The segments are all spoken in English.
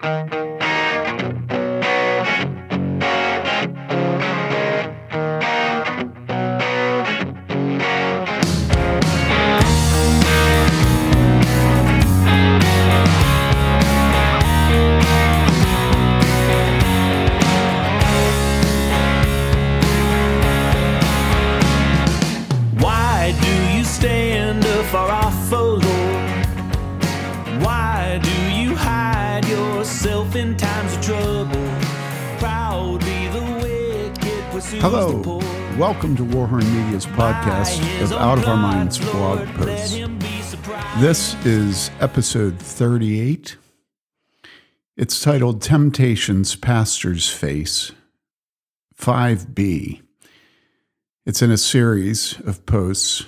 Why Hello, welcome to Warhorn Media's podcast of Out of Our Minds blog posts. This is episode 38. It's titled Temptations Pastors Face 5b. It's in a series of posts,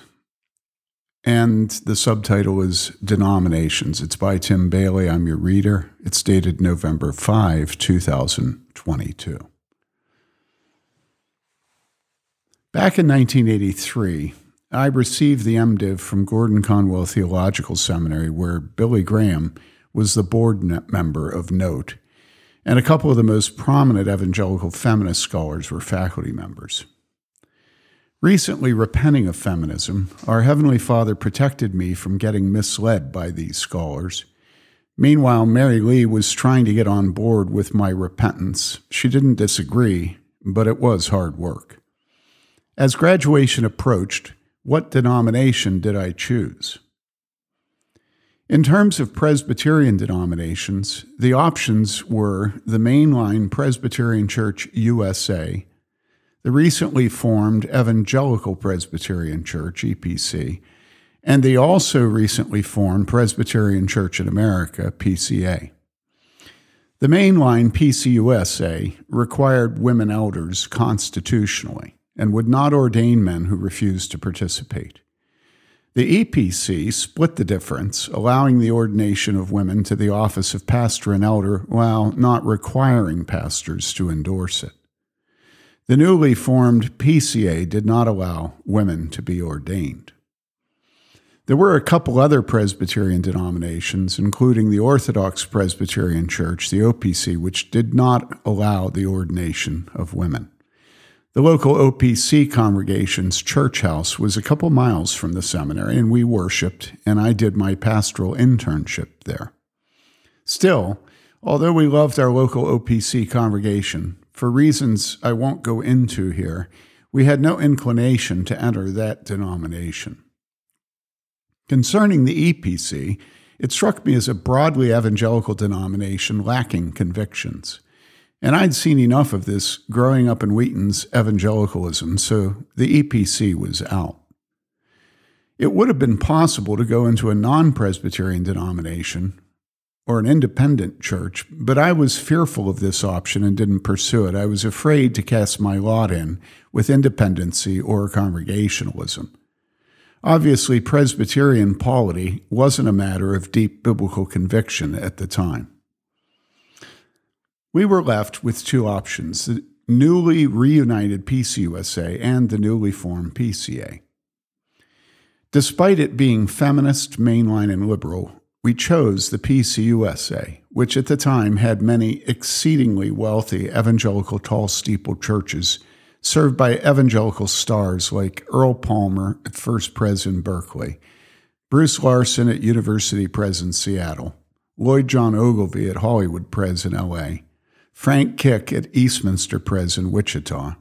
and the subtitle is Denominations. It's by Tim Bayly. I'm your reader. It's dated November 5, 2022. Back in 1983, I received the MDiv from Gordon Conwell Theological Seminary, where Billy Graham was the board member of note, and a couple of the most prominent evangelical feminist scholars were faculty members. Recently repenting of feminism, our Heavenly Father protected me from getting misled by these scholars. Meanwhile, Mary Lee was trying to get on board with my repentance. She didn't disagree, but it was hard work. As graduation approached, what denomination did I choose? In terms of Presbyterian denominations, the options were the mainline Presbyterian Church USA, the recently formed Evangelical Presbyterian Church, EPC, and the also recently formed Presbyterian Church in America, PCA. The mainline PCUSA required women elders constitutionally and would not ordain men who refused to participate. The EPC split the difference, allowing the ordination of women to the office of pastor and elder while not requiring pastors to endorse it. The newly formed PCA did not allow women to be ordained. There were a couple other Presbyterian denominations, including the Orthodox Presbyterian Church, the OPC, which did not allow the ordination of women. The local OPC congregation's church house was a couple miles from the seminary, and we worshiped, and I did my pastoral internship there. Still, although we loved our local OPC congregation, for reasons I won't go into here, we had no inclination to enter that denomination. Concerning the EPC, it struck me as a broadly evangelical denomination lacking convictions. And I'd seen enough of this growing up in Wheaton's evangelicalism, so the EPC was out. It would have been possible to go into a non Presbyterian denomination or an independent church, but I was fearful of this option and didn't pursue it. I was afraid to cast my lot in with independency or congregationalism. Obviously, Presbyterian polity wasn't a matter of deep biblical conviction at the time. We were left with two options the newly reunited PCUSA and the newly formed PCA. Despite it being feminist, mainline, and liberal, we chose the PCUSA, which at the time had many exceedingly wealthy evangelical tall steeple churches served by evangelical stars like Earl Palmer at First Pres in Berkeley, Bruce Larson at University Pres in Seattle, Lloyd John Ogilvie at Hollywood Pres in LA, Frank Kik at Eastminster Pres in Wichita,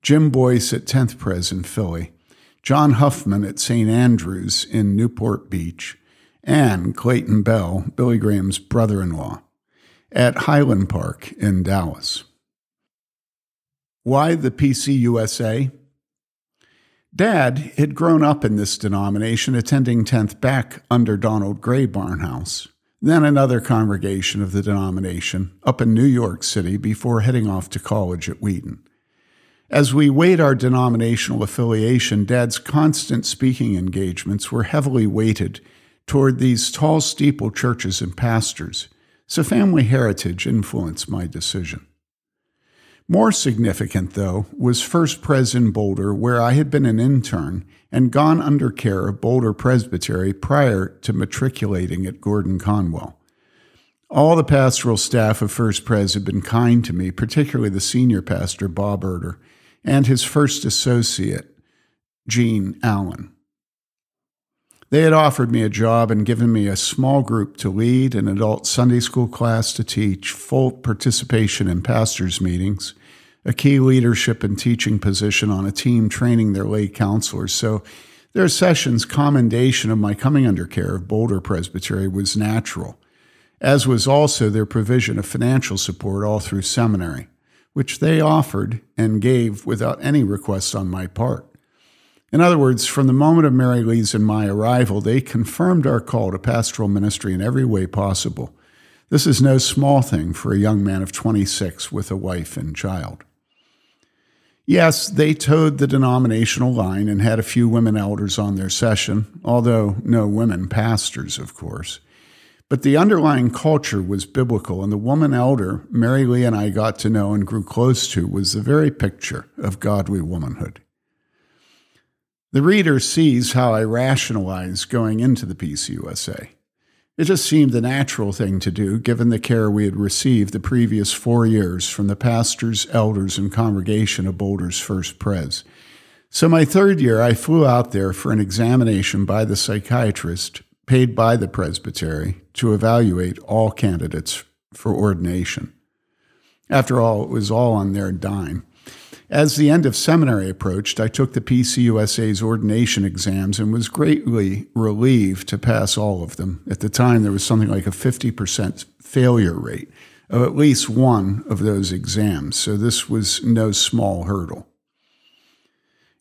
Jim Boice at 10th Pres in Philly, John Huffman at St. Andrews in Newport Beach, and Clayton Bell, Billy Graham's brother in law, at Highland Park in Dallas. Why the PCUSA? Dad had grown up in this denomination, attending 10th back under Donald Grey Barnhouse, then another congregation of the denomination up in New York City before heading off to college at Wheaton. As we weighed our denominational affiliation, Dad's constant speaking engagements were heavily weighted toward these tall steeple churches and pastors, so family heritage influenced my decision. More significant, though, was First Pres in Boulder, where I had been an intern and gone under care of Boulder Presbytery prior to matriculating at Gordon Conwell. All the pastoral staff of First Pres have been kind to me, particularly the senior pastor, Bob Erter, and his first associate, Gene Allen. They had offered me a job and given me a small group to lead, an adult Sunday school class to teach, full participation in pastors' meetings, a key leadership and teaching position on a team training their lay counselors. So their sessions' commendation of my coming under care of Boulder Presbytery was natural as was also their provision of financial support all through seminary, which they offered and gave without any request on my part. In other words, from the moment of Mary Lee's and my arrival, they confirmed our call to pastoral ministry in every way possible. This is no small thing for a young man of 26 with a wife and child. Yes, they toed the denominational line and had a few women elders on their session, although no women pastors, of course. But the underlying culture was biblical, and the woman elder Mary Lee and I got to know and grew close to was the very picture of godly womanhood. The reader sees how I rationalized going into the PCUSA. It just seemed the natural thing to do, given the care we had received the previous four years from the pastors, elders, and congregation of Boulder's First Pres. So, my third year, I flew out there for an examination by the psychiatrist paid by the presbytery to evaluate all candidates for ordination. After all, it was all on their dime. As the end of seminary approached, I took the PCUSA's ordination exams and was greatly relieved to pass all of them. At the time, there was something like a 50% failure rate of at least one of those exams, so this was no small hurdle.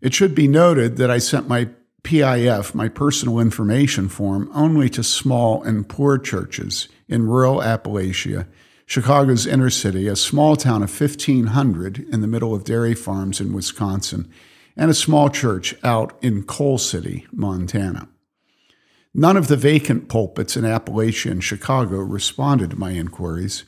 It should be noted that I sent my PIF, my personal information form, only to small and poor churches in rural Appalachia, Chicago's inner city, a small town of 1,500 in the middle of dairy farms in Wisconsin, and a small church out in Coal City, Montana. None of the vacant pulpits in Appalachia and Chicago responded to my inquiries,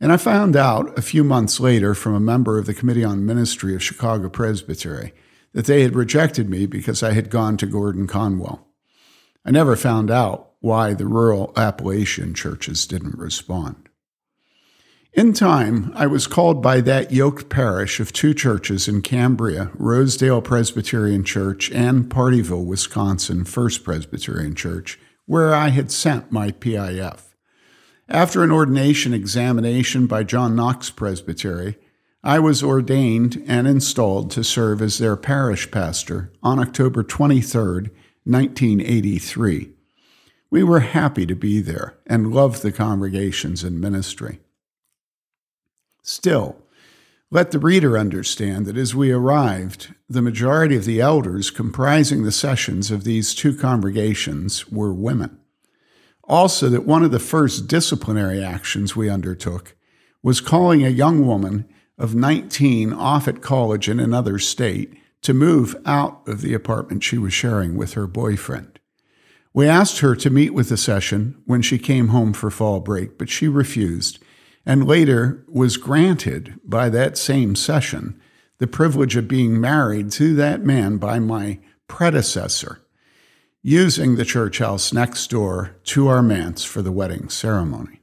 and I found out a few months later from a member of the Committee on Ministry of Chicago Presbytery that they had rejected me because I had gone to Gordon Conwell. I never found out why the rural Appalachian churches didn't respond. In time, I was called by that yoked parish of two churches in Cambria, Rosedale Presbyterian Church and Pardeeville, Wisconsin, First Presbyterian Church, where I had sent my PIF. After an ordination examination by John Knox Presbytery, I was ordained and installed to serve as their parish pastor on October 23, 1983. We were happy to be there and loved the congregations and ministry. Still, let the reader understand that as we arrived, the majority of the elders comprising the sessions of these two congregations were women. Also, that one of the first disciplinary actions we undertook was calling a young woman of 19 off at college in another state to move out of the apartment she was sharing with her boyfriend. We asked her to meet with the session when she came home for fall break, but she refused, and later was granted by that same session the privilege of being married to that man by my predecessor, using the church house next door to our manse for the wedding ceremony.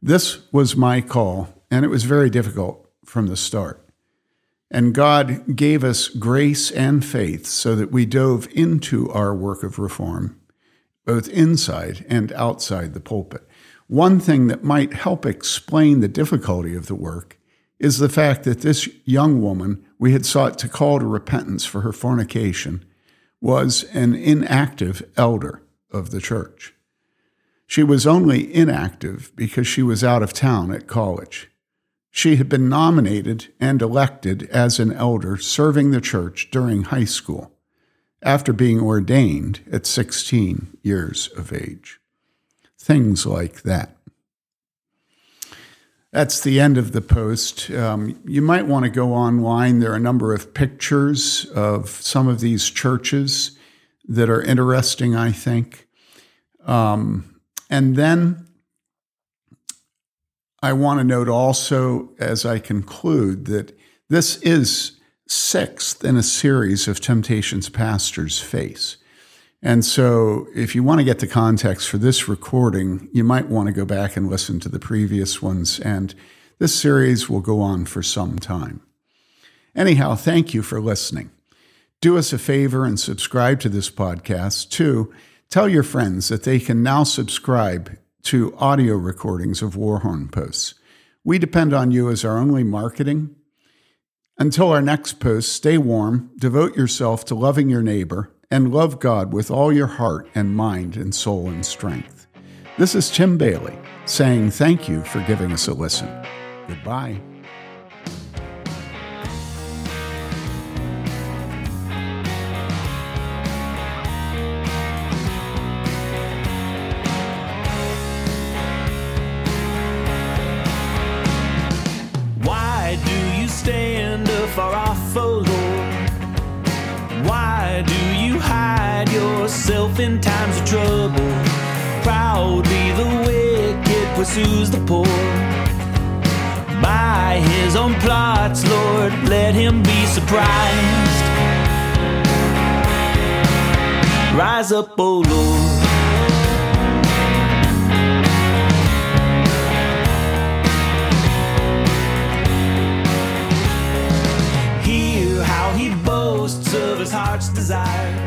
This was my call and it was very difficult from the start. And God gave us grace and faith so that we dove into our work of reform, both inside and outside the pulpit. One thing that might help explain the difficulty of the work is the fact that this young woman we had sought to call to repentance for her fornication was an inactive elder of the church. She was only inactive because she was out of town at college. She had been nominated and elected as an elder serving the church during high school after being ordained at 16 years of age. Things like that. That's the end of the post. Um, you might want to go online. There are a number of pictures of some of these churches that are interesting, I think. Um, and then I want to note also, as I conclude, that this is sixth in a series of temptations pastors face. And so, if you want to get the context for this recording, you might want to go back and listen to the previous ones. And this series will go on for some time. Anyhow, thank you for listening. Do us a favor and subscribe to this podcast. Two, tell your friends that they can now subscribe to audio recordings of Warhorn posts. We depend on you as our only marketing. Until our next post, stay warm, devote yourself to loving your neighbor, and love God with all your heart and mind and soul and strength. This is Tim Bayly saying thank you for giving us a listen. Goodbye. Why do you stand afar off, O yourself in times of trouble? Proudly the wicked pursues the poor. By his own plots, Lord, let him be surprised. Rise up, O Lord. Hear how he boasts of his heart's desire.